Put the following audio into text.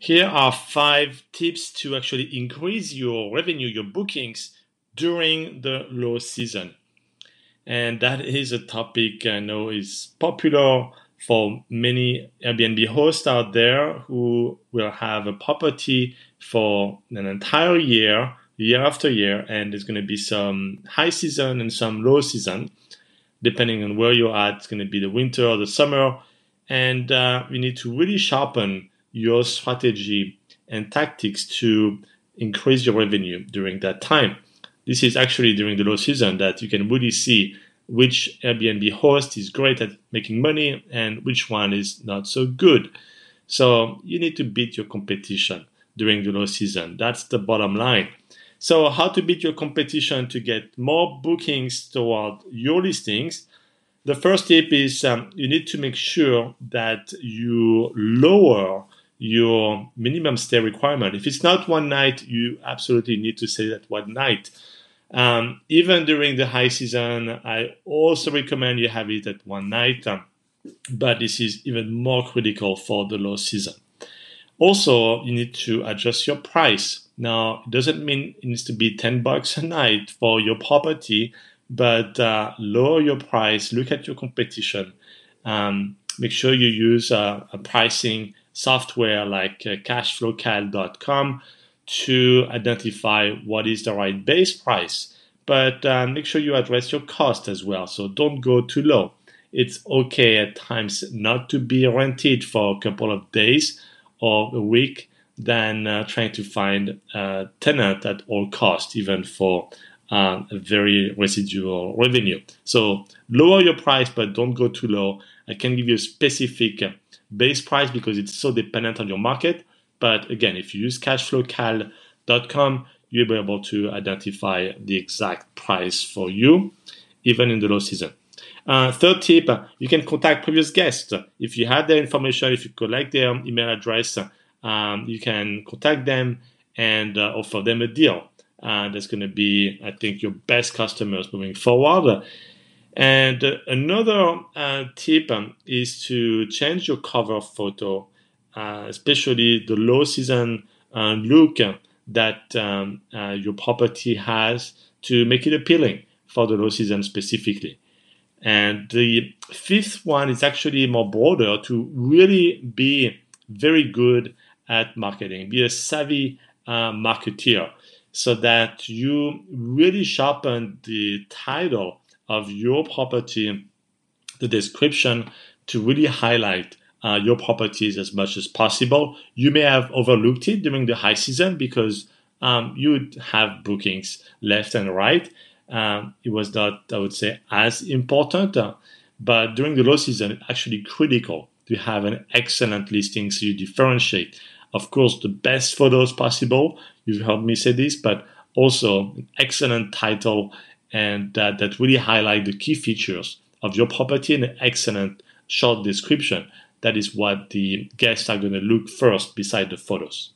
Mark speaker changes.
Speaker 1: Here are five tips to actually increase your revenue, your bookings during the low season. And that is a topic I know is popular for many Airbnb hosts out there who will have a property for an entire year, year after year, and there's going to be some high season and some low season. Depending on where you're at, it's going to be the winter or the summer. And uh, need to really sharpen your strategy and tactics to increase your revenue during that time. This is actually during the low season that you can really see which Airbnb host is great at making money and which one is not so good. So you need to beat your competition during the low season. That's the bottom line. So, how to beat your competition to get more bookings toward your listings? The first tip is um, you need to make sure that you lower your minimum stay requirement. If it's not one night, you absolutely need to say that one night. Um, even during the high season, I also recommend you have it at one night, um, but this is even more critical for the low season. Also, you need to adjust your price. Now, it doesn't mean it needs to be 10 bucks a night for your property, but uh, lower your price, look at your competition, um, make sure you use uh, a pricing software like uh, cashflowcal.com to identify what is the right base price. But uh, make sure you address your cost as well. So don't go too low. It's okay at times not to be rented for a couple of days or a week than uh, trying to find a tenant at all cost, even for uh, a very residual revenue. So lower your price, but don't go too low. I can give you a specific base price because it's so dependent on your market. But again, if you use cashflowcal.com, you'll be able to identify the exact price for you, even in the low season. Uh, third tip, you can contact previous guests. If you have their information, if you collect their email address, um, you can contact them and uh, offer them a deal. Uh, that's going to be, I think, your best customers moving forward. And another uh, tip um, is to change your cover photo, uh, especially the low season uh, look that um, uh, your property has to make it appealing for the low season specifically. And the fifth one is actually more broader to really be very good at marketing, be a savvy uh, marketeer so that you really sharpen the title of your property, the description to really highlight uh, your properties as much as possible. You may have overlooked it during the high season because um, you would have bookings left and right. Um, it was not, I would say, as important, uh, but during the low season, actually critical to have an excellent listing so you differentiate. Of course, the best photos possible. You've heard me say this, but also an excellent title and that, that really highlight the key features of your property in an excellent short description. That is what the guests are going to look first beside the photos.